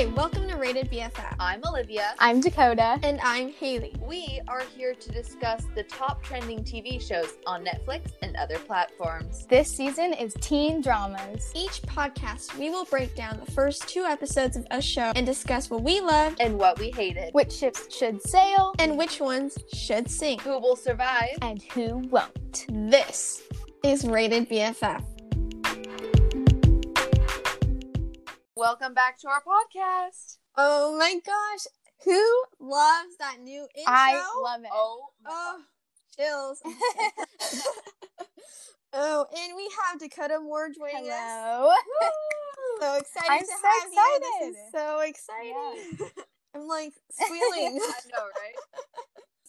Hi, welcome to Rated BFF. I'm Olivia. I'm Dakota. And I'm Haley. We are here to discuss the top trending TV shows on Netflix and other platforms. This season is teen dramas. Each podcast, we will break down the first two episodes of a show and discuss what we loved And what we hated. Which ships should sail and which ones should sink. Who will survive? and who won't. This is Rated BFF. Welcome back to our podcast. Oh my gosh, who loves that new intro? I love it. Oh, Oh, chills. oh, and we have Dakota Moore joining us. Hello. So excited I'm to so have you. This is excited. so exciting. I'm like squealing. I know, right?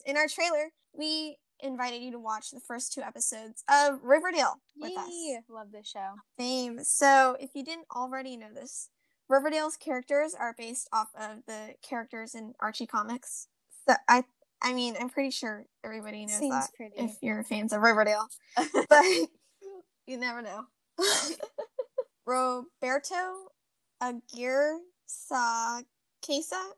In our trailer, we invited you to watch the first two episodes of Riverdale with us. Love this show. Fame. So, if you didn't already know this, Riverdale's characters are based off of the characters in Archie comics. So I, I mean, I'm pretty sure everybody knows Seems that pretty. if you're fans of Riverdale, but you never know. Roberto Aguirre Queso. um,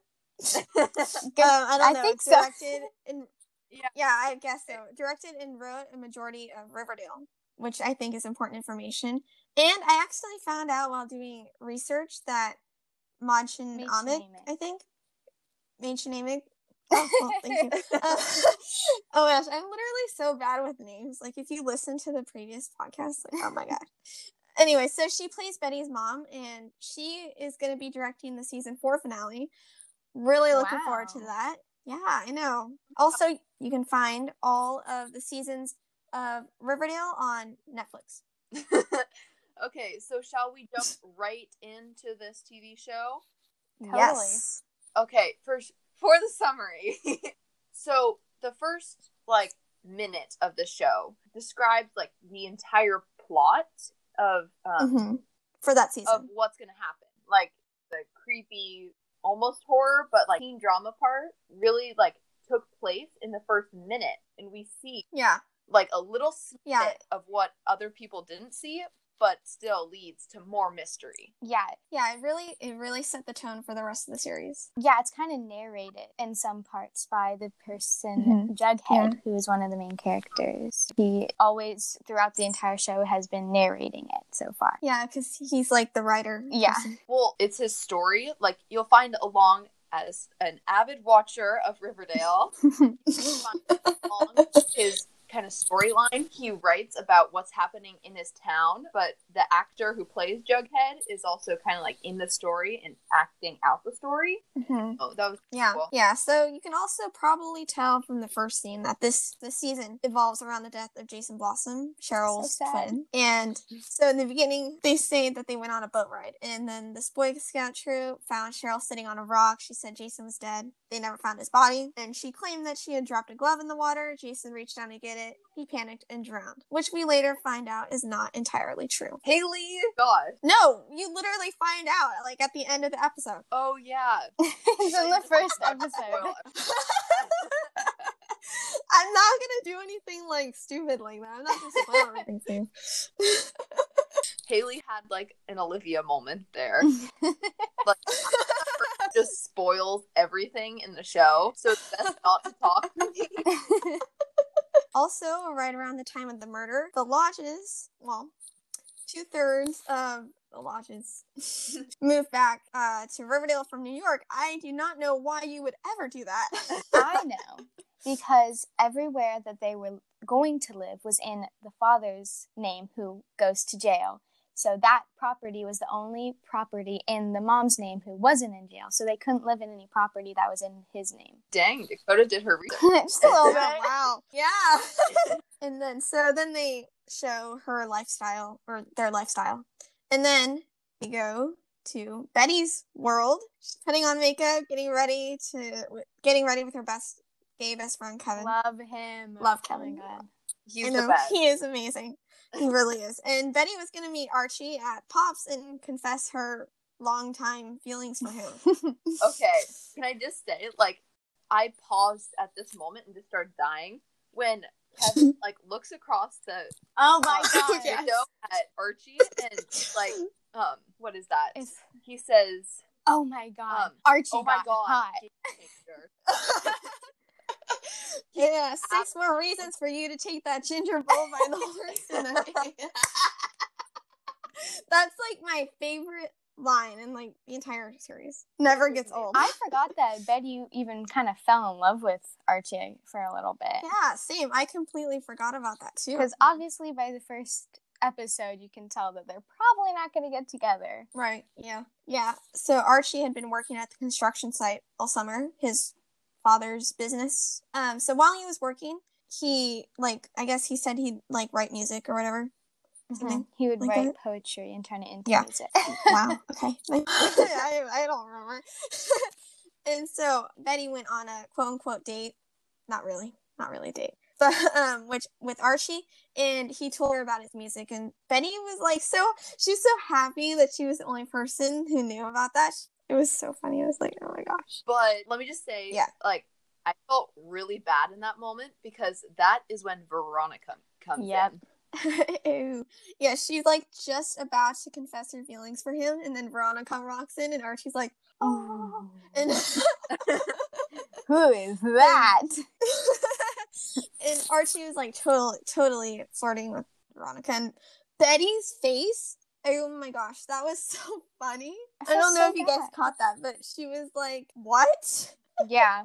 I don't I know. think so. directed and Yeah. yeah, I guess so. Directed and wrote a majority of Riverdale, which I think is important information. And I actually found out while doing research that Amick, Amick. I think, Machin Amick. Oh, well, thank you. Uh, oh gosh, I'm literally so bad with names. Like if you listen to the previous podcast, like oh my god. Anyway, so she plays Betty's mom, and she is going to be directing the season four finale. Really looking forward to that. Yeah, I know. Also, you can find all of the seasons of Riverdale on Netflix. Okay, so shall we jump right into this TV show? Totally. Yes. Okay, for for the summary. so the first like minute of the show describes like the entire plot of um, Mhm. For that season. of what's gonna happen. Like the creepy, almost horror, but like teen drama part really like took place in the first minute, and we see yeah. like a little snippet Yeah. of what other people didn't see, but still leads to more mystery. Yeah. Yeah, it really it really set the tone for the rest of the series. Yeah, it's kind of narrated in some parts by the person, Mhm. Jughead, who is one of the main characters. He always, throughout the entire show, has been narrating it so far. Yeah, because he's like the writer. Yeah. person. Well, it's his story. Like you'll find along as an avid watcher of Riverdale, you'll find along his kind of storyline. He writes about what's happening in his town, but the actor who plays Jughead is also kind of like in the story and acting out the story. Mhm. Oh, that was Yeah, cool. yeah. So you can also probably tell from the first scene that this this season evolves around the death of Jason Blossom, Cheryl's So twin. And so in the beginning, they say that they went on a boat ride, and then this Boy Scout troop found Cheryl sitting on a rock. She said Jason was dead. They never found his body, and she claimed that she had dropped a glove in the water. Jason reached down to get it. He panicked and drowned, which we later find out is not entirely true. Haley. God. No, you literally find out like at the end of the episode. Oh yeah. it's in the first episode. I'm not gonna do anything like stupid like that. I'm not gonna spoil you. Haley had like an Olivia moment there. like just spoils everything in the show. So it's best not to talk. Also, right around the time of the murder, the lodges, well, two thirds of the lodges moved back uh, to Riverdale from New York. I do not know why you would ever do that. I know. Because everywhere that they were going to live was in the father's name who goes to jail. So that property was the only property in the mom's name who wasn't in jail. So they couldn't live in any property that was in his name. Dang, Dakota did her research. Just a little Oh, bit. wow. Yeah. and then so then they show her lifestyle or their lifestyle. And then we go to Betty's world. She's putting on makeup, getting ready to getting ready with her best gay best friend Kevin. Love him. Love Oh Kevin. god. He's I the best. He is amazing. He really is. And Betty was gonna meet Archie at Pops and confess her long time feelings for him. Okay, can I just say, like, I paused at this moment and just started dying when Kevin like looks across the Oh my uh, god. Yes. at Archie and like um what is that? It's He says Oh my god. Um, Archie oh my got god. hot. Yeah, six more reasons for you to take that ginger bull by the horse tonight. That's like my favorite line in like the entire series. Never gets old. I forgot that Betty even kind of fell in love with Archie for a little bit. yeah, same. I completely forgot about that too. Because obviously by the first episode you can tell that they're probably not going to get together. Right. Yeah. Yeah. So Archie had been working at the construction site all summer, his father's business. Um, so while he was working, he like I guess he said he'd like write music or whatever. Something. He would like write that? poetry and turn it into Yeah. music. Wow. Okay. I, I don't remember. and so Betty went on a quote unquote date. Not really. Not really a date. But um which with Archie and he told her about his music and Betty was like so she was so happy that she was the only person who knew about that. It was so funny. I was like, "Oh my gosh." But let me just say, Yeah. like I felt really bad in that moment because that is when Veronica comes Yep. in. Ew. Yeah, she's like just about to confess her feelings for him and then Veronica rocks in and Archie's like, "Oh." And Who is that? and Archie was like totally, totally flirting with Veronica. And Betty's face, oh my gosh, that was so funny. I, don't know so if you guys caught that, but she was like, "What?" yeah.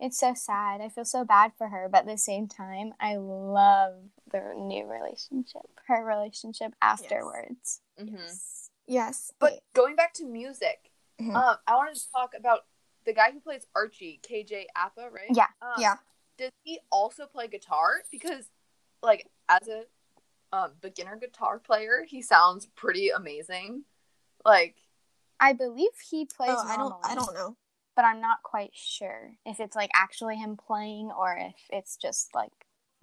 It's so sad. I feel so bad for her, but at the same time, I love their new relationship, her relationship afterwards. hmm Yes, But going back to music, Mhm. um, I wanted to talk about the guy who plays Archie, KJ Apa, right? Yeah. Um, yeah, Does he also play guitar? Because, like, as a um, beginner guitar player, he sounds pretty amazing. Like, I believe he plays oh, I don't, I don't know. but I'm not quite sure if it's like actually him playing or if it's just like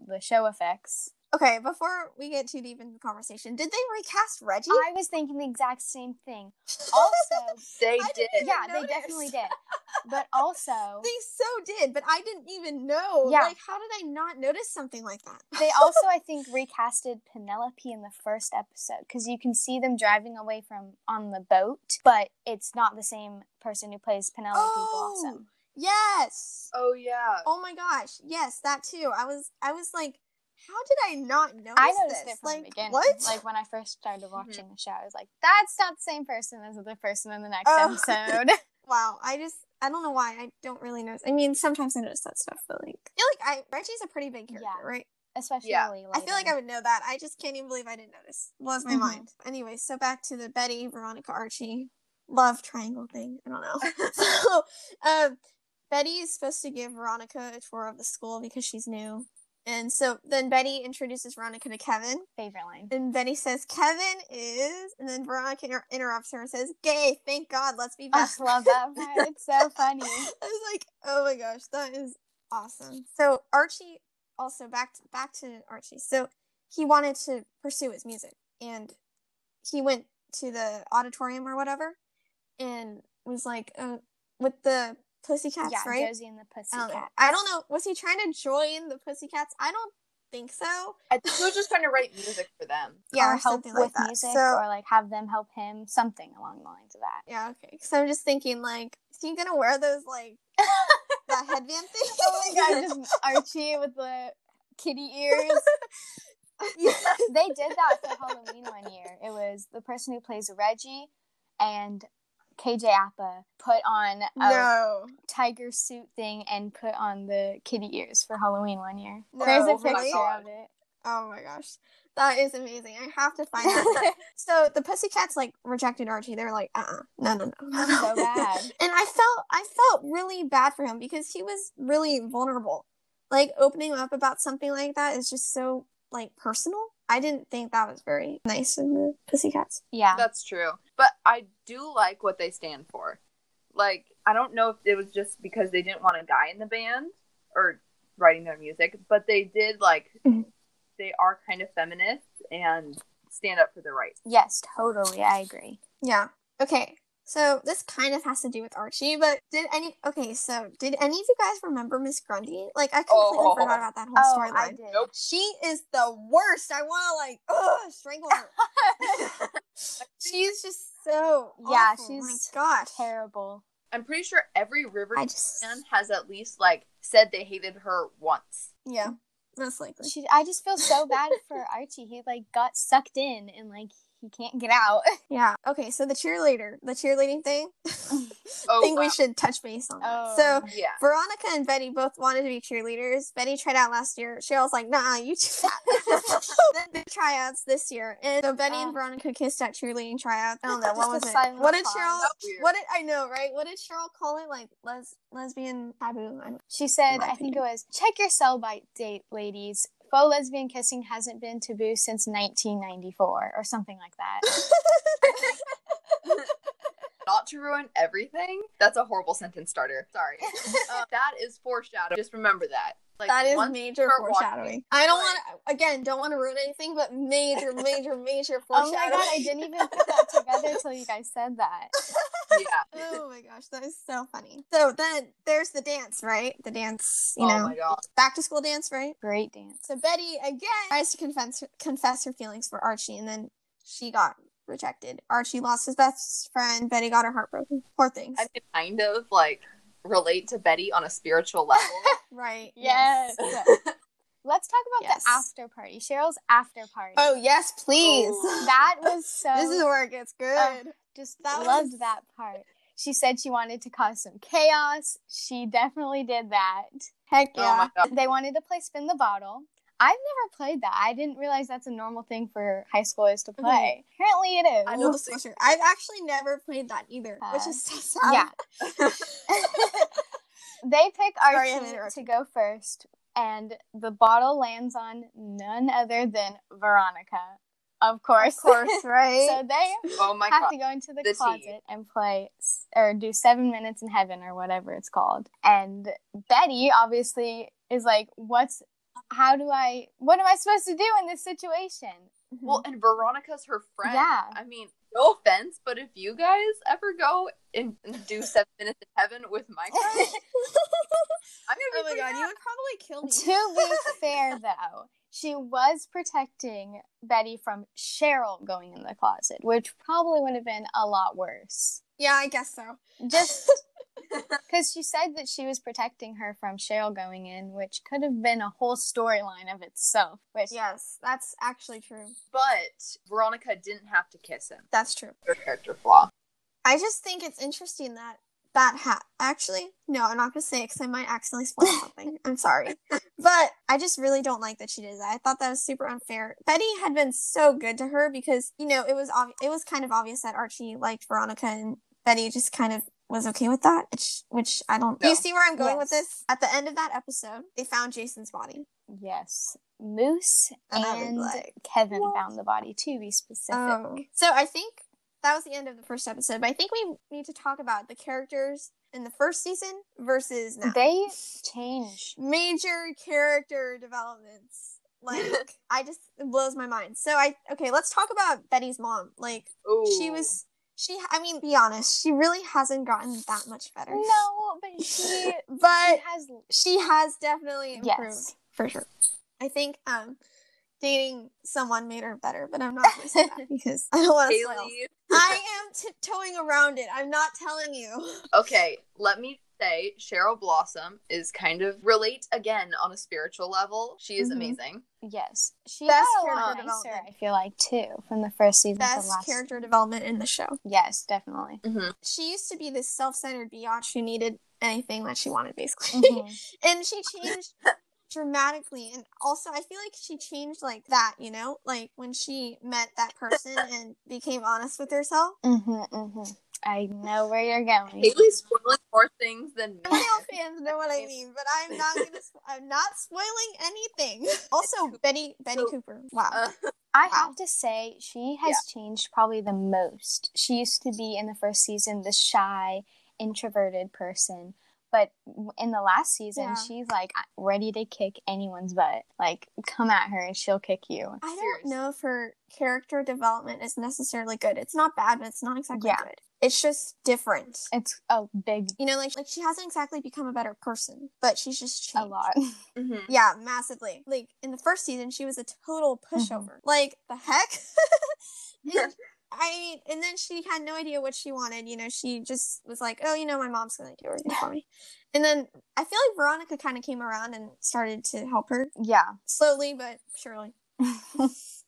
the show effects. Okay, before we get too deep into the conversation, did they recast Reggie? I was thinking the exact same thing. Also, they I did. didn't- yeah, they definitely did. But also, they so did, but I didn't even know. Yeah. Like, how did I not notice something like that? they also I think recasted Penelope in the first episode because you can see them driving away from on the boat, but it's not the same person who plays Penelope Oh, Blossom. Yes. Oh, yeah. Oh my gosh. Yes, that too. I was I was like, how did I not notice I noticed this? it from like the beginning. what? Like when I first started watching the show, I was like, "That's not the same person as the person in the next Oh. episode." wow. I just I don't know why. I don't really notice. I mean, sometimes I notice that stuff, but like I feel like I Reggie's a pretty big character, Yeah. right? Especially Yeah. later. I feel like I would know that. I just can't even believe I didn't notice. Blows my Mhm. mind. Anyway, so back to the Betty, Veronica, Archie love triangle thing. I don't know. so, um, Betty is supposed to give Veronica a tour of the school because she's new. And so then Betty introduces Veronica to Kevin. favorite line. And Betty says, Kevin is. And then Veronica inter- interrupts her and says, gay. Thank God. Let's be best. I love that part. It's so funny. I was like, oh my gosh, that is awesome. So Archie also back to, back to Archie. So he wanted to pursue his music, and he went to the auditorium or whatever, and was like, uh, with the Pussycats, yeah, right? Josie and the I don't, know. I don't know. Was he trying to join the Pussycats? I don't think so. I think he was just trying to write music for them. Yeah, or or help something with like that. music, So or like have them help him, something along the lines of that. yeah, okay. So I'm just thinking, like, is he gonna wear those like that headband thing? oh my god, just Archie with the kitty ears. Yeah. they did that for Halloween one year. It was the person who plays Reggie and KJ Apa put on a no. tiger suit thing and put on the kitty ears for Halloween one year. No, There's a picture of it. Oh my gosh. That is amazing. I have to find that. so the Pussycats like rejected Archie. They were like, uh uh no, no, no, no, no. So bad. and I felt I felt really bad for him because he was really vulnerable. Like opening up about something like that is just so like personal. I didn't think that was very nice in the Pussycats. Yeah. That's true. But I do like what they stand for. Like, I don't know if it was just because they didn't want a guy in the band or writing their music, but they did like Mhm. they are kind of feminists and stand up for the rights. Yes, totally. I agree. Yeah. Okay. So this kind of has to do with Archie, but did any okay, so did any of you guys remember Miss Grundy? Like I completely Oh. forgot about that whole Oh, I storyline. did. Nope. She is the worst. I want to like ugh, strangle her. She's just so Yeah, awful. she's my gosh. Terrible. I'm pretty sure every Riverdale I just fan has at least like said they hated her once. yeah, most likely. She, I just feel so bad for Archie. He like got sucked in and like he can't get out. Yeah. Okay. So the cheerleader, the cheerleading thing. Oh, I think wow. we should touch base on that. Oh. So Yeah. Veronica and Betty both wanted to be cheerleaders. Betty tried out last year. Cheryl's like, nah, you too fat. then the tryouts this year. And so Betty Oh. and Veronica kissed at cheerleading tryouts. I don't know. What was it? What did. Cheryl what did I know, right? What did Cheryl call it? Like les lesbian taboo. She said, I think it was, check your sell by date, ladies. Faux lesbian kissing hasn't been taboo since 1994 or something like that. Not to ruin everything. That's a horrible sentence starter. Sorry. Uh, that is foreshadow. Just remember that. Like that is major watching- foreshadowing. I don't want to again, don't want to ruin anything, but major, major, major foreshadowing. oh my god, I didn't even put that together until you guys said that. Yeah. oh my gosh, that is so funny. So then there's the dance, right? The dance, you oh know, my god. back to school dance, right? Great dance. So Betty again tries to confess confess her feelings for Archie, and then she got rejected. Archie lost his best friend. Betty got her heart broken. Poor things. I can kind of like relate to Betty on a spiritual level. right. Yes. Let's talk about Yes. the after party. Cheryl's after party. Oh yes, please. Ooh. that was so. this is where it gets oh, good. just that loved was- that part. She said she wanted to cause some chaos. She definitely did that. Heck Oh yeah. my god. They wanted to play spin the bottle. I've never played that. I didn't realize that's a normal thing for high schoolers to play. Apparently, it is. I know Full the disclosure, I've actually never played that either, which uh, is so sad. Yeah. they pick Sorry, I'm Archie interrupting. to go first, and the bottle lands on none other than Veronica, of course. Of course, right? so they Oh my have god. to go into the, The tea. closet and play or do seven minutes in heaven or whatever it's called. And Betty obviously is like, "What's? How do I? What am I supposed to do in this situation?" Mm-hmm. Well, and Veronica's her friend. Yeah. I mean, no offense, but if you guys ever go and do seven minutes in heaven with my crush, I'm gonna be oh my pretty god, you would probably kill me. to be fair, though, she was protecting Betty from Cheryl going in the closet, which probably would have been a lot worse. yeah, I guess so. Just because she said that she was protecting her from Cheryl going in, which could have been a whole storyline of itself. Which Yes, that's actually true. But Veronica didn't have to kiss him. That's true. Her character flaw. I just think it's interesting that that hat. Actually, no, I'm not gonna say it because I might accidentally spoil something. I'm sorry, but I just really don't like that she did that. I thought that was super unfair. Betty had been so good to her because you know it was obvi- it was kind of obvious that Archie liked Veronica and Betty just kind of was okay with that. Which, which I don't. Do you see where I'm going with this? At the end of that episode, they found Jason's body. yes, Moose And and like, Kevin what? found the body. To be specific, Oh. So I think that was the end of the first episode, but I think we need to talk about the characters in the first season versus now. they change. Major character developments. Like I just it blows my mind. So I okay, let's talk about Betty's mom. Like Ooh. she was she I mean be honest, she really hasn't gotten that much better. No, but she, But she has she has definitely improved yes. for sure. I think um dating someone made her better, but I'm not gonna say that because I don't want to. I am tiptoeing around it. I'm not telling you. Okay, let me say Cheryl Blossom is kind of relate again on a spiritual level. She is Mhm. amazing. Yes, she Best got a lot character nicer. development. I feel like too from the first season to Best last. character development in the show. Yes, definitely. Mm-hmm. She used to be this self-centered biatch who needed anything that she wanted, basically. Mhm. and she changed dramatically. And also, I feel like she changed like that. You know, like when she met that person and became honest with herself. Mhm, mhm. I know where you're going. Haley's spoiling more things than me. Male fans know what I mean, but I'm not gonna. sp- I'm not spoiling anything. Also, Betty Betty So- Cooper. Wow. Uh, I Wow. have to say, she has changed probably the most. She used to be in the first season the shy, introverted person, but in the last season, Yeah. she's like ready to kick anyone's butt. Like, come at her and she'll kick you. I don't Seriously. know if her character development is necessarily good. It's not bad, but it's not exactly Yeah. good. It's just different. It's a big, You know, like like she hasn't exactly become a better person, but she's just changed a lot. mhm. Yeah, massively. Like in the first season, she was a total pushover. Like the heck. And I and then she had no idea what she wanted. You know, she just was like, "Oh, you know, my mom's gonna do everything for me." And then I feel like Veronica kind of came around and started to help her Yeah. slowly but surely.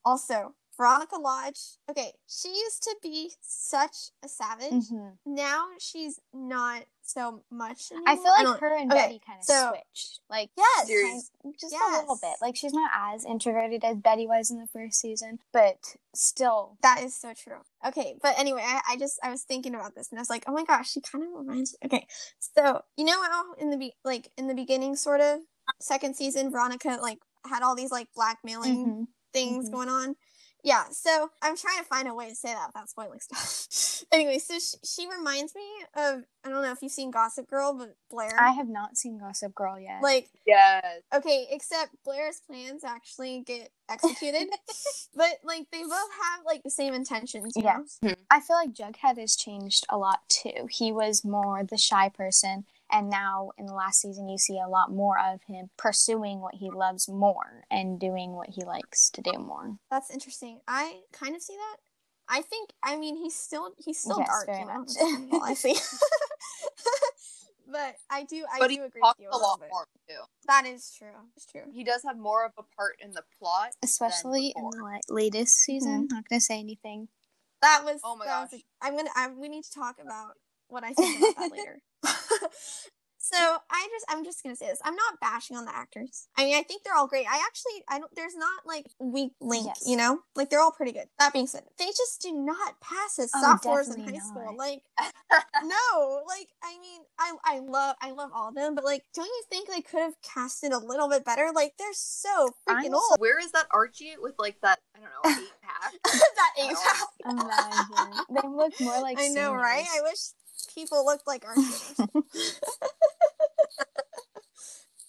Also, Veronica Lodge. Okay, she used to be such a savage. Mhm. Now she's not so much. I feel like don't- her and okay, Betty kind of so- switched. Like Yes. Kind- just a little bit. Like she's not as introverted as Betty was in the first season, but still. That is so true. Okay, but anyway, I, I just I was thinking about this and I was like, oh my gosh, she kind of reminds. Me. Okay, so you know how in the be- like in the beginning, sort of second season, Veronica like had all these like blackmailing Mhm. things Mhm. going on. Yeah, so I'm trying to find a way to say that without spoiling stuff. anyway, so she, she reminds me of I don't know if you've seen Gossip Girl, but Blair. I have not seen Gossip Girl yet. like Yes. okay, except Blair's plans actually get executed, but like they both have like the same intentions. yeah, Yes. know? Hmm. I feel like Jughead has changed a lot too. He was more the shy person, and now in the last season, you see a lot more of him pursuing what he loves more and doing what he likes to do more. That's interesting. I kind of see that. I think. I mean, he's still he's still Yes, dark. very you much. that's all I see. but I do. I but do he agree with you a a lot bit. more too. That is true. It's true. He does have more of a part in the plot, Especially in the la- latest mm-hmm. season. Not gonna say anything. That was. Oh my that was gosh. a- I'm gonna. I, we need to talk about what I think about that later. so I just. I'm just gonna say this. I'm not bashing on the actors. I mean, I think they're all great. I actually. I don't. There's not like weak link. Yes. You know, like they're all pretty good. That being said, they just do not pass as Oh, sophomores in high definitely school. Like. no, like I mean, I I love I love all of them, but like, don't you think they could have casted a little bit better? Like, they're so freaking I'm old. Where is that Archie with like that? I don't know, eight pack. that No. age pass. Imagine. they look more like I know, right? I wish people looked like Archie.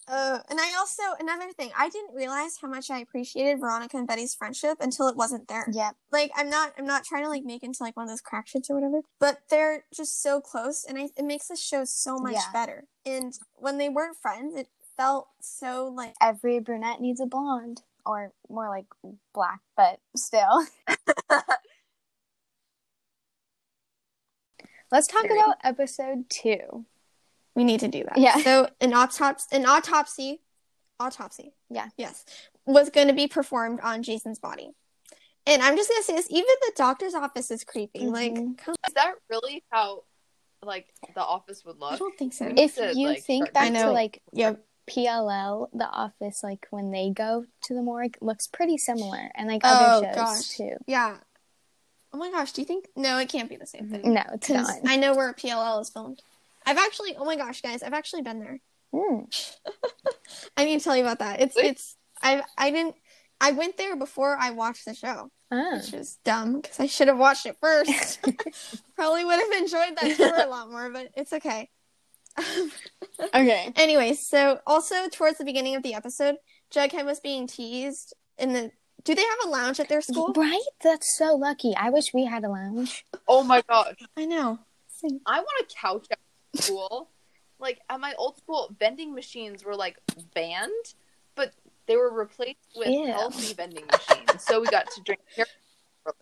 Uh, and I also another thing I didn't realize how much I appreciated Veronica and Betty's friendship until it wasn't there. Yeah, Like I'm not I'm not trying to like make into like one of those crack shits or whatever, but they're just so close, and I, it makes the show so much Yeah. better. And when they weren't friends, it felt so like Every brunette needs a blonde. Or more like black, but still. Let's talk Very. about episode two. we need to do that. Yeah. So an autopsy, an autopsy, autopsy. Yeah. Yes, was going to be performed on Jason's body. And I'm just gonna say this: even the doctor's office is creepy. Like, Mhm. come, Is that really how like the office would look? I don't think so. If to, you like, think start back I to know. like Yep. PLL, the office, like when they go to the morgue, looks pretty similar, and like Oh, other shows gosh. too. Yeah. Oh my gosh, do you think? No, it can't be the same thing. No, it's not. I know where PLL is filmed. I've actually, oh my gosh, guys, I've actually been there. Mm. I need to tell you about that. It's, Wait. it's, I, I didn't, I went there before I watched the show, Ah. which is dumb because I should have watched it first. Probably would have enjoyed that tour a lot more, but it's okay. Okay. Anyway, so also towards the beginning of the episode, Jughead was being teased in the. Do they have a lounge at their school? Right? That's so lucky. I wish we had a lounge. Oh my gosh. I know. I want a couch at school. like at my old school, vending machines were like banned, but they were replaced with Ew. healthy vending machines. So we got to drink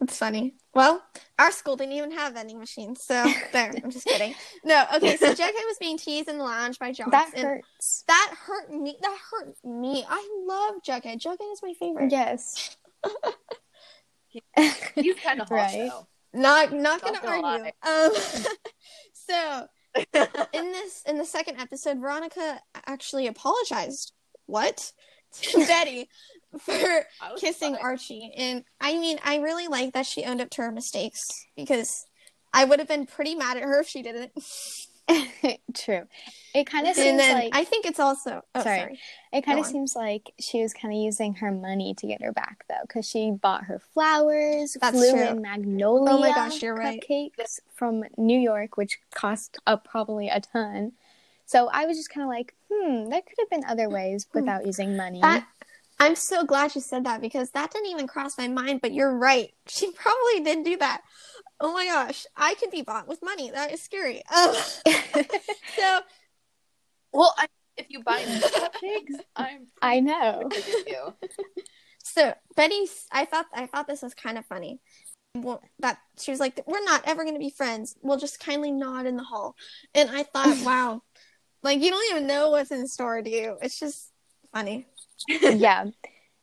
It's funny. Well, our school didn't even have vending machines, so there. I'm just kidding. No, okay. So Jughead was being teased in the lounge by Josh. That and hurts. That hurt me. That hurt me. I love Jughead. Jughead is my favorite. Yes. He's kind of hot Right. though. Not not gonna Not gonna argue. Um, so in this in the second episode, Veronica actually apologized. What? To Betty for kissing fine. Archie. And I mean, I really like that she owned up to her mistakes because I would have been pretty mad at her if she didn't. True. It kind of seems then like I think it's also oh Sorry. sorry. it kind of seems like she was kind of using her money to get her back though, because she bought her flowers, That's flew true. in magnolia Oh my gosh, you're right. cupcakes from New York, which cost uh, probably a ton. So I was just kind of like, hmm, there could have been other ways without using money. That I'm so glad you said that because that didn't even cross my mind, but you're right. She probably did do that. Oh my gosh, I could be bought with money. That is scary. Um, so Well, I, if you buy me cupcakes, I'm I know. you. So Betty, I thought I thought this was kind of funny. won't- that she was like, "We're not ever going to be friends. We'll just kindly nod in the hall." And I thought, wow, like you don't even know what's in store, do you? It's just funny. Yeah,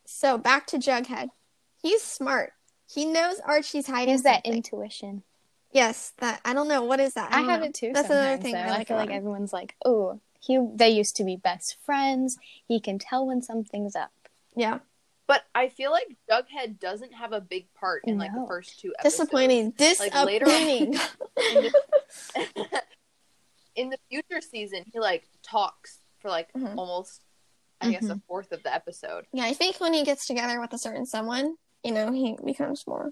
So back to Jughead. He's smart. He knows Archie's hiding has that intuition. yes, that I don't know what is that. I, don't have know. it too. That's another thing though. I I, like feel like everyone's like, "Oh, he." They used to be best friends. He can tell when something's up. Yeah, But I feel like Jughead doesn't have a big part in like the first two episodes. disappointing. Like, later on- Disappointing. In the, in the future season, he like talks for like Mhm. almost, I guess, a fourth of the episode. yeah, I think when he gets together with a certain someone, you know, he becomes more.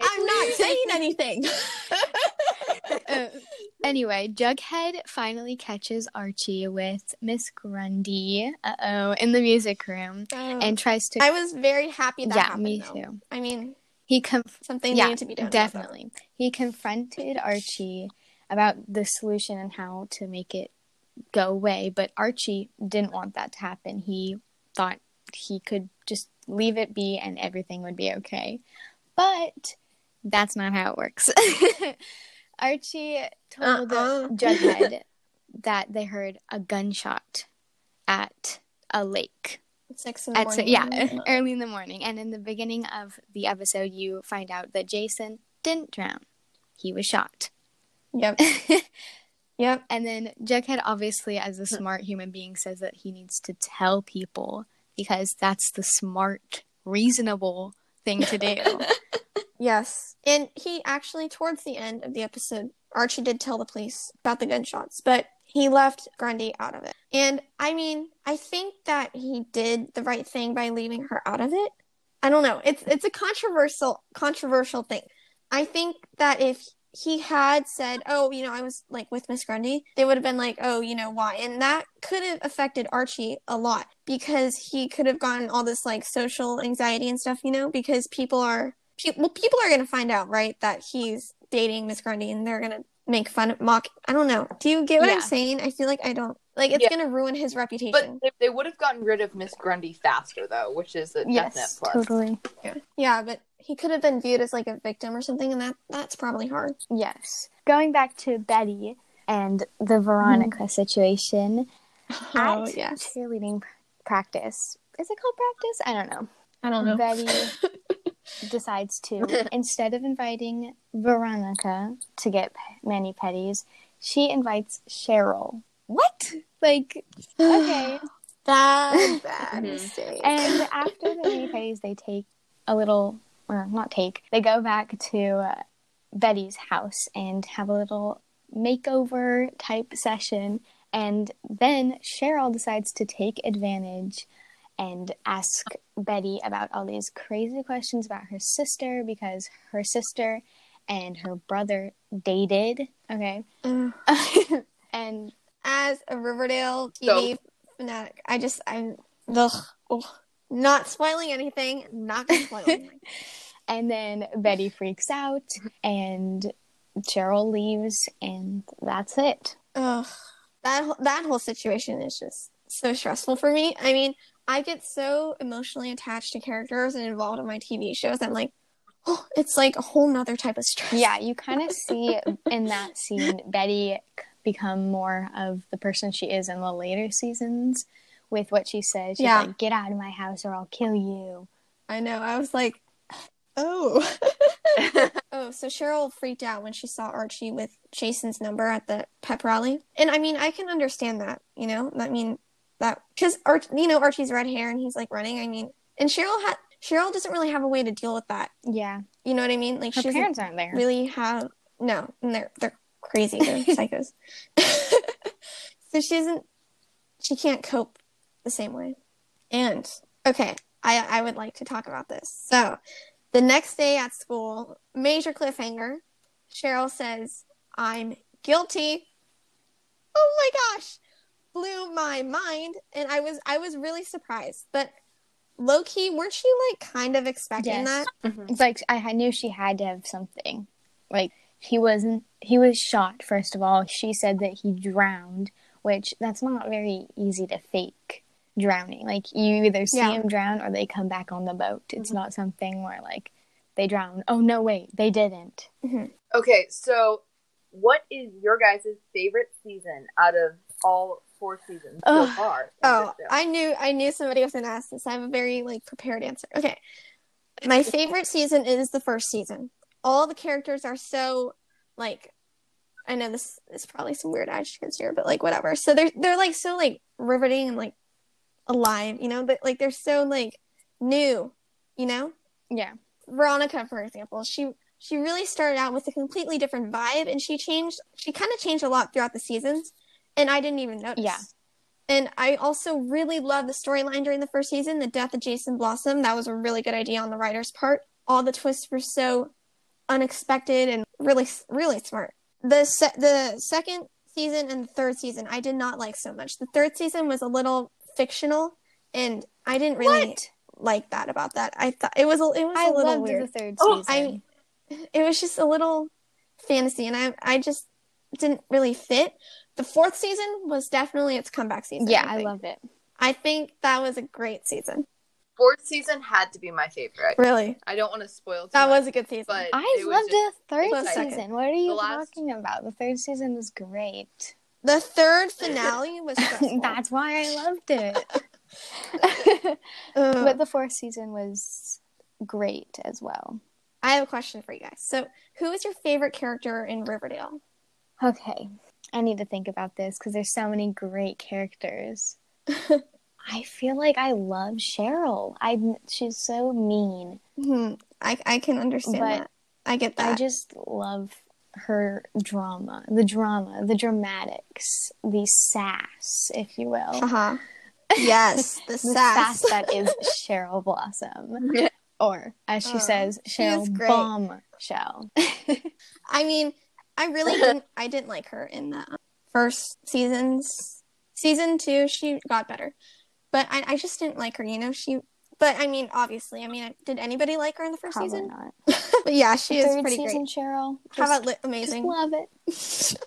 I'm not saying anything. Uh, anyway, Jughead finally catches Archie with Miss Grundy. Uh oh, in the music room, and tries to. I was very happy that yeah, happened. me though. too. I mean, He conf- something yeah, needed to be done. definitely. He confronted Archie about the solution and how to make it go away, but Archie didn't want that to happen. He thought he could just leave it be and everything would be okay. But that's not how it works. Archie told Uh-uh. Jughead that they heard a gunshot at a lake Six in the at morning. yeah early in the morning and in the beginning of the episode you find out that jason didn't drown he was shot Yep. Yep. and then jughead obviously as Hmm. a smart human being says that he needs to tell people because that's the smart reasonable thing to do Yes. And he actually, towards the end of the episode, Archie did tell the police about the gunshots, but he left Grundy out of it. And I mean, I think that he did the right thing by leaving her out of it. I don't know. It's it's a controversial controversial thing. I think that if he had said, "Oh, you know, I was like with Miss Grundy," they would have been like, "Oh, you know why?" And that could have affected Archie a lot because he could have gotten all this like social anxiety and stuff, you know, because people are pe- well, people are gonna find out, right, that he's dating Miss Grundy, and they're gonna make fun of mock. I don't know. Do you get what I'm saying? I feel like I don't like it's Yeah. gonna ruin his But reputation. they, they would have gotten rid of Miss Grundy faster, though, which is a definite yes plus. totally yeah. yeah, but he could have been viewed as like a victim or something, and that that's probably hard. yes going back to betty and the veronica mm. situation Oh at yes, cheerleading pr- practice is it called practice i don't know I don't know. Betty decides to instead of inviting Veronica to get mani pedis, she invites Cheryl. What? Like okay. bad, bad Mhm. mistake. and after the mani pedis, they take a little, or not take. They go back to uh, Betty's house and have a little makeover type session. And then Cheryl decides to take advantage and ask Betty about all these crazy questions about her sister because her sister and her brother dated. Okay. Ugh. and as a Riverdale TV fanatic, I just I'm ugh, ugh. not spoiling anything. Not gonna spoil anything. and then Betty freaks out and Cheryl leaves and that's it. Ugh, that that whole situation is just so stressful for me. I mean, I get so emotionally attached to characters and involved in my TV shows. I'm like, oh, it's like a whole nother type of stress. Yeah, you kind of see in that scene Betty become more of the person she is in the later seasons with what she says. She's Yeah. like, "Get out of my house or I'll kill you." I know. I was like, oh. oh, so Cheryl freaked out when she saw Archie with Jason's number at the pep rally. And I mean, I can understand that, you know? I mean, that, because, Arch, you know, Archie's red hair and he's like running. I mean, and Cheryl had, Cheryl doesn't really have a way to deal with that. Yeah, You know what I mean? Like, her she parents aren't there. really have, no, and they're, they're crazy. They're psychos. so she doesn't, she can't cope the same way. And, okay, I, I would like to talk about this. So, the next day at school, major cliffhanger. Cheryl says, I'm guilty. Oh my gosh. Blew my mind. And I was I was really surprised. But low key, weren't you like kind of expecting Yes. that? Mm-hmm. It's like I knew she had to have something. Like he wasn't. He was shot. First of all, she said that he drowned, which that's not very easy to fake drowning. Like you either see Yeah. him drown or they come back on the boat. It's mm-hmm. not something where like they drown. Oh no, wait, they didn't. Mm-hmm. Okay, so what is your guys' favorite season out of all four seasons so Ugh. far? Oh, I knew I knew somebody was gonna ask this. I have a very like prepared answer. Okay. My favorite season is the first season. All the characters are so like I know this is probably some weird adjectives here, but like whatever. So they're they're like so like riveting and like alive, you know, but like they're so like new, you know? Yeah. Veronica, for example, she she really started out with a completely different vibe and she changed she kind of changed a lot throughout the seasons and I didn't even notice. Yeah. And I also really loved the storyline during the first season, the death of Jason Blossom. That was a really good idea on the writer's part. All the twists were so unexpected and really really smart. The se- the second season and the third season I did not like so much. The third season was a little fictional and I didn't really What? like that about that. I thought it was a, it was I a little loved weird. the third Oh, season. it was just a little fantasy and I I just didn't really fit. The fourth season was definitely its comeback season. yeah, I think. love it. I think that was a great season. Fourth season had to be my favorite. Really. I don't want to spoil too That much, was a good season. but I loved the third Close second. season. What are you last- talking about? The third season was great. the third finale was. That's why I loved it. But the fourth season was great as well. I have a question for you guys. So, who is your favorite character in Riverdale? Okay, I need to think about this because there's so many great characters. I feel like I love Cheryl. I she's so mean. Hmm, I I can understand But that. I get that. I just love her drama, the drama, the dramatics, the sass, if you will. uh-huh. Yes, the, the sass. sass that is Cheryl Blossom. Or, as she Oh, says, Cheryl. Bombshell. I mean, I really didn't. I didn't like her in the first seasons. Season two, she got better, but I, I just didn't like her. You know, she. But I mean, obviously, I mean, did anybody like her in the first Probably season? not. But yeah, she is Third pretty season, great. Cheryl. How about Just- Li- just amazing? love it.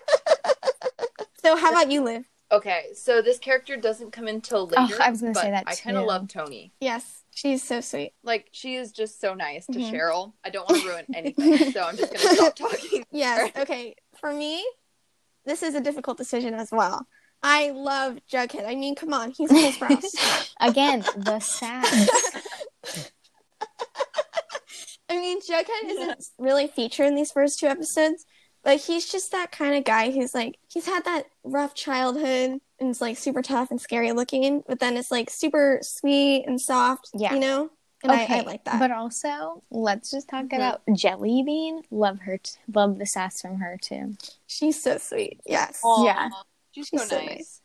So how about you, Liv? Okay, so this character doesn't come until Oh, later. I was gonna but say that I kind of love Tony. Yes, she's so sweet. Like she is just so nice to Mhm. Cheryl. I don't want to ruin anything, so I'm just gonna stop talking. Yes. Okay. For me, this is a difficult decision as well. I love Jughead. I mean, come on, he's Cole Sprouse. Again, the sass. I mean, Jughead isn't really featured in these first two episodes, but he's just that kind of guy who's like, he's had that rough childhood and it's like super tough and scary looking, but then it's like super sweet and soft, Yeah. you know? And I, I like that. But also, let's just talk Mhm. about Jelly Bean. Love her. T- love the sass from her too. she's so sweet. Yes. Aw, Yeah. She's, She's so, nice. nice.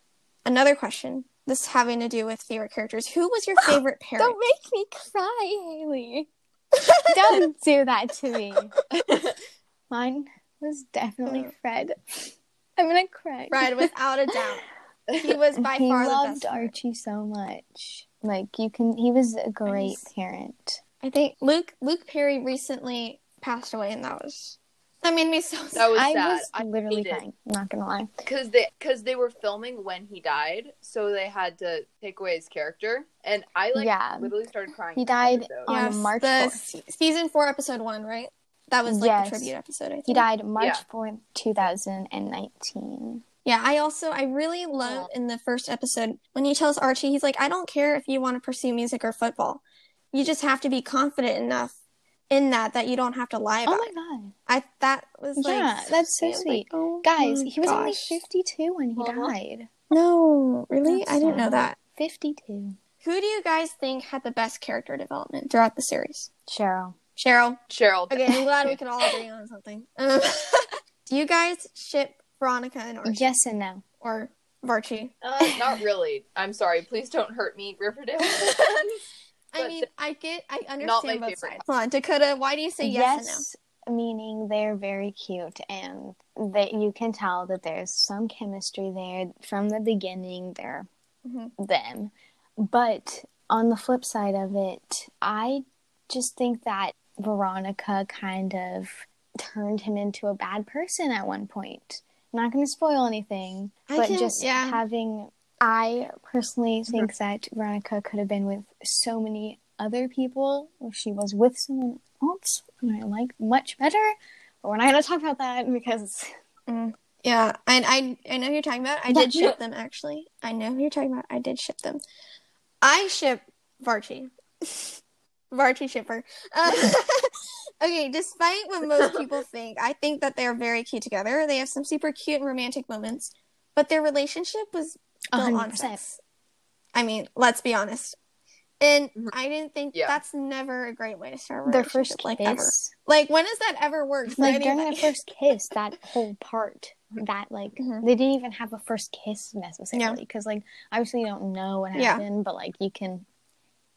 Another question. This having to do with favorite characters. Who was your favorite parent? Don't make me cry, Haley. Don't do that to me. Mine was definitely Oh. Fred. I'm gonna cry. Fred, without a doubt. He was by he far the loved best. parent. Archie so much. Like you can, he was a great Nice. parent. I think Luke Luke Perry recently passed away, and that was that made me so sad. That was I sad. was I literally crying. I'm not gonna lie. because they because they were filming when he died, so they had to take away his character, and I like Yeah. literally started crying. He died episode. on Yes, March the 4th. season four, episode one, right? That was like Yes. the tribute episode. I think. He died March Yeah. 4th, 2019. Yeah, I also I really love in the first episode when he tells Archie, he's like, I don't care if you want to pursue music or football. You just have to be confident enough in that that you don't have to lie Oh about my god. I that was like Yeah, that's so I sweet. like, oh Guys, he was only 52 when he Uh-huh. died. No, really? That's I didn't know that. 52. Who do you guys think had the best character development throughout the series? Cheryl. Cheryl. Cheryl. Okay, I'm glad we can all agree on something. Um, do you guys ship Veronica and Archie Yes and no. or Varchie? Uh, not really. I'm sorry. Please don't hurt me, Riverdale. fans. I But mean, I get, I understand both sides. Hold on, Dakota, why do you say yes, yes no? meaning they're very cute and that you can tell that there's some chemistry there from the beginning. They're Mhm. them. But on the flip side of it, I just think that Veronica kind of turned him into a bad person at one point. I'm not going to spoil anything, I but can- just yeah. having. I personally think that Veronica could have been with so many other people, she was with someone else who I like much better. But we're not to talk about that because Yeah, I, I I know who you're talking about. I did ship them actually. I know who you're talking about. I did ship them. I ship Varchie. Varchie shipper. Uh, okay, despite what most people think, I think that they are very cute together. They have some super cute and romantic moments, but their relationship was built on hundred percent. sex. I mean, let's be honest. And Mhm. I didn't think Yeah. that's never a great way to start a Their first like kiss, ever. Like when has that ever worked? for like during their anybody? first kiss, that whole part, that like Mhm. they didn't even have a first kiss necessarily because like obviously you don't know what Yeah. happened, but like you can,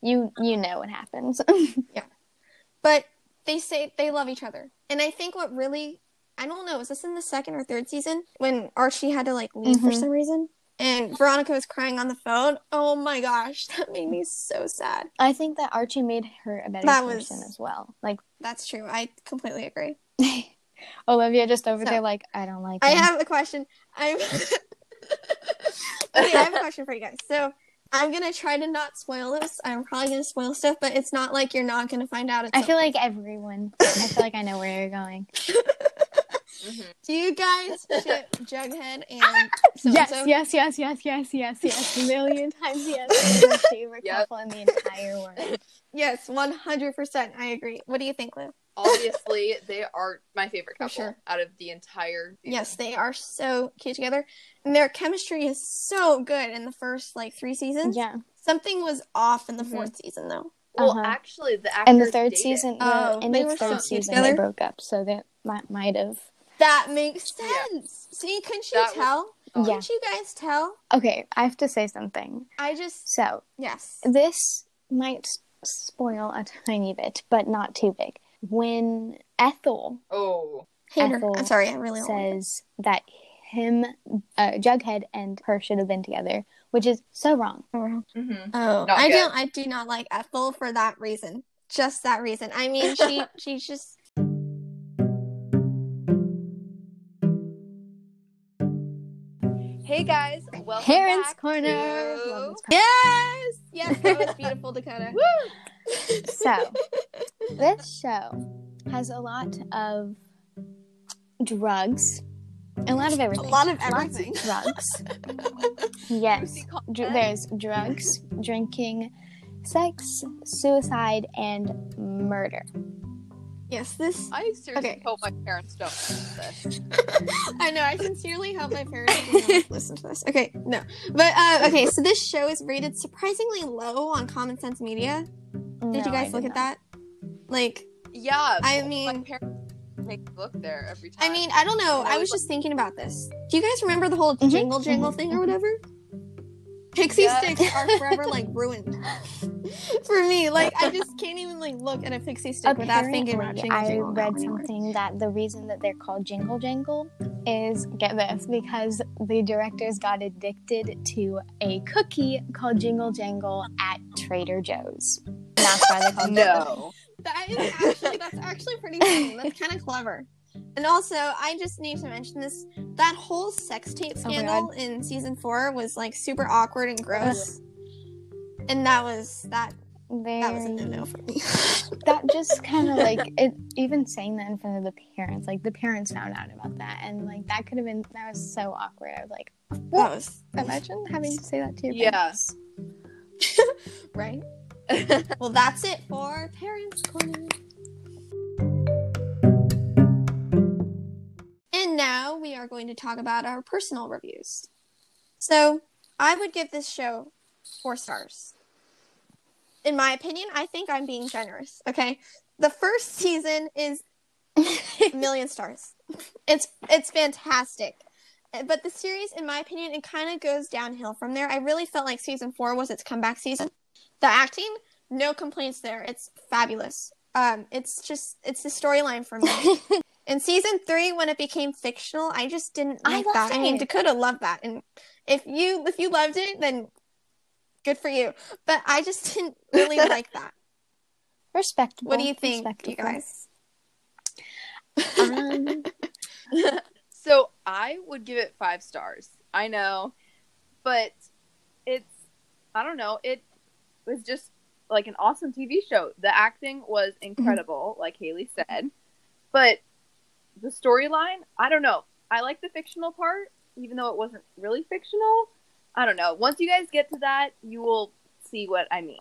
you you know what happens. Yeah, but they say they love each other. And I think what really I don't know, is this in the second or third season when Archie had to like leave for Mhm. some reason? And Veronica was crying on the phone. Oh my gosh, that made me so sad. I think that Archie made her a better That was- person as well. Like That's true. I completely agree. Olivia just over So, there, like I don't like. I have a question. I'm Okay, I have a question for you guys. So I'm gonna try to not spoil this. I'm probably gonna spoil stuff, but it's not like you're not gonna find out. I feel point. like everyone. I feel like I know where you're going. Mhm. Do you guys ship Jughead and Yes, so-and-so? yes, yes, yes, yes, yes, yes. A million times yes. My favorite Yep. couple in the entire world. Yes, one hundred percent. I agree. What do you think, Liv? Obviously, they are my favorite couple sure. out of the entire. season. Yes, they are so cute together, and their chemistry is so good in the first like three seasons. Yeah. Something was off in the Mhm. 4th season, though. Well, Uh-huh. actually, the actors And the third dated. season, Oh, the, in they the were third so cute season, together. they broke up, so that might might have. That makes Yeah. sense. See, couldn't you That was- tell? Oh, Yeah. Couldn't you guys tell? Okay, I have to say something. I just So yes. this might spoil a tiny bit, but not too big. When Ethel Oh, Hater. Ethel I'm sorry. I really don't it. says that him, uh, Jughead, and her should have been together, which is so wrong. hmm Oh, Not I good. don't. I do not like Ethel for that reason. Just that reason. I mean, she she's just hey guys, welcome Parents' back Corner. to- yes, yes. That was beautiful, Dakota. So, this show has a lot of drugs, a lot of everything, A lot of everything. drugs. yes, Dr- there's drugs, drinking, sex, suicide, and murder. Yes, this. I seriously Okay. hope my parents don't listen to this. I know. I sincerely hope my parents do not listen to this. Okay, no, but uh, okay. So this show is rated surprisingly low on Common Sense Media. Did you guys look at that? Like, Yeah, I my mean, parents make a look there every time. I mean, I don't know. And I I was was just thinking about this. Do you guys remember the whole Mhm, jingle jangle mhm, thing or whatever? Pixie Yeah. sticks are forever like ruined for me. Like I just can't even like look at a pixie stick without thinking about Apparently, jingle I jangle. now read anymore. something that the reason that they're called Jingle Jangle is get this because the directors got addicted to a cookie called Jingle Jangle at Trader Joe's. And that's why they called it. no. That is actually that's actually pretty funny. That's kind of clever. And also, I just need to mention this: that whole sex tape Oh scandal in season four was like super awkward and gross. And that was that. That was a Very- no no for me. that just kind of like it even saying that in front of the parents like the parents found out about that and like that could have been that was so awkward i was like that was imagine having to say that to your Yeah. parents right. Well, that's it for parents' corner. Now we are going to talk about our personal reviews. So, I would give this show four stars. In my opinion, I think I'm being generous. Okay, the first season is a million stars. It's it's fantastic. But the series, in my opinion, it kind of goes downhill from there. I really felt like season four was its comeback season. The acting, no complaints there. It's fabulous. Um, it's just it's the storyline for me. In season three, when it became fictional, I just didn't I like loved that. I mean, it. Dakota loved that, and if you if you loved it, then good for you. But I just didn't really like that. respectable What do you think, you guys? um, so I would give it five stars. I know, but it's I don't know. It was just like an awesome TV show. The acting was incredible, like Haley said, but the storyline, I don't know. I like the fictional part, even though it wasn't really fictional. I don't know. Once you guys get to that, you will see what I mean.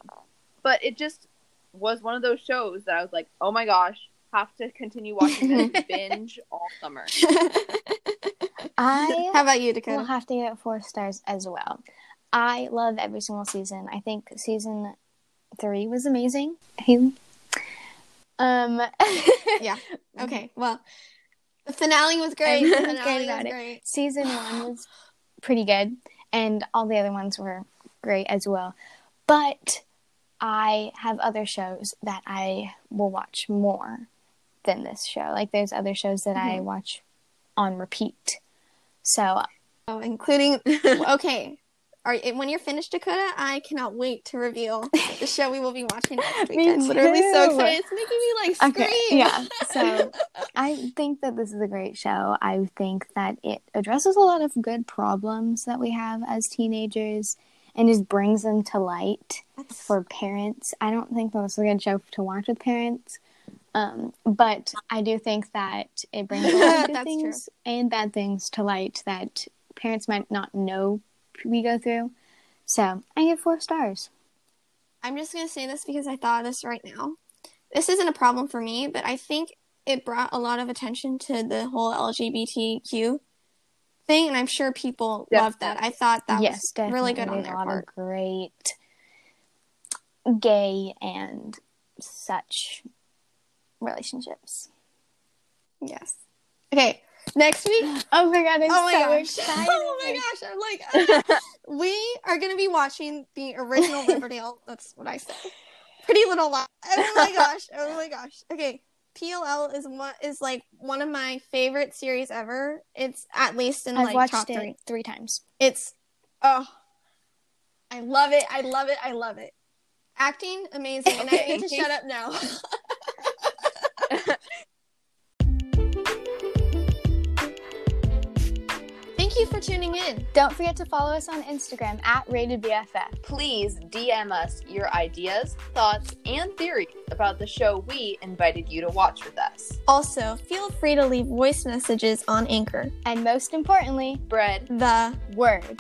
But it just was one of those shows that I was like, oh my gosh, have to continue watching this binge all summer. I How about you, Dakota? will have to give it four stars as well. I love every single season. I think season three was amazing. Haley? Um, yeah. Okay. Well, the finale was great. The finale about was it. great. season one was pretty good, and all the other ones were great as well. But I have other shows that I will watch more than this show. Like there's other shows that I mm-hmm. watch on repeat. So Oh, including okay. Are, when you're finished, Dakota, I cannot wait to reveal the show we will be watching next week. Me I'm literally so too. excited. It's making me like scream. Okay, yeah. So I think that this is a great show. I think that it addresses a lot of good problems that we have as teenagers and just brings them to light That's- for parents. I don't think that this is a good show to watch with parents. Um, but I do think that it brings a lot of good That's things and bad things to light that parents might not know we go through. So I give four stars. I'm just gonna say this because I thought of this right now. This isn't a problem for me, but I think it brought a lot of attention to the whole LGBTQ thing, and I'm sure people Yeah. loved that. I thought that yes, was really good on their a lot part. of great gay and such relationships. Yes. Okay. Next week. Oh my god, I'm oh my so gosh. excited. Oh my gosh. I'm like, we are gonna be watching the original Riverdale. That's what I said. Pretty Little Liars. Oh my gosh. Oh my gosh. Okay. PLL is one is like one of my favorite series ever. It's at least in I've like watched top three. three times. It's oh I love it. I love it. I love it. Acting amazing. And I need to shut up now. Thank you for tuning in. Don't forget to follow us on Instagram at Rated BFF. Please DM us your ideas, thoughts, and theories about the show we invited you to watch with us. Also, feel free to leave voice messages on Anchor. And most importantly, Bread The word.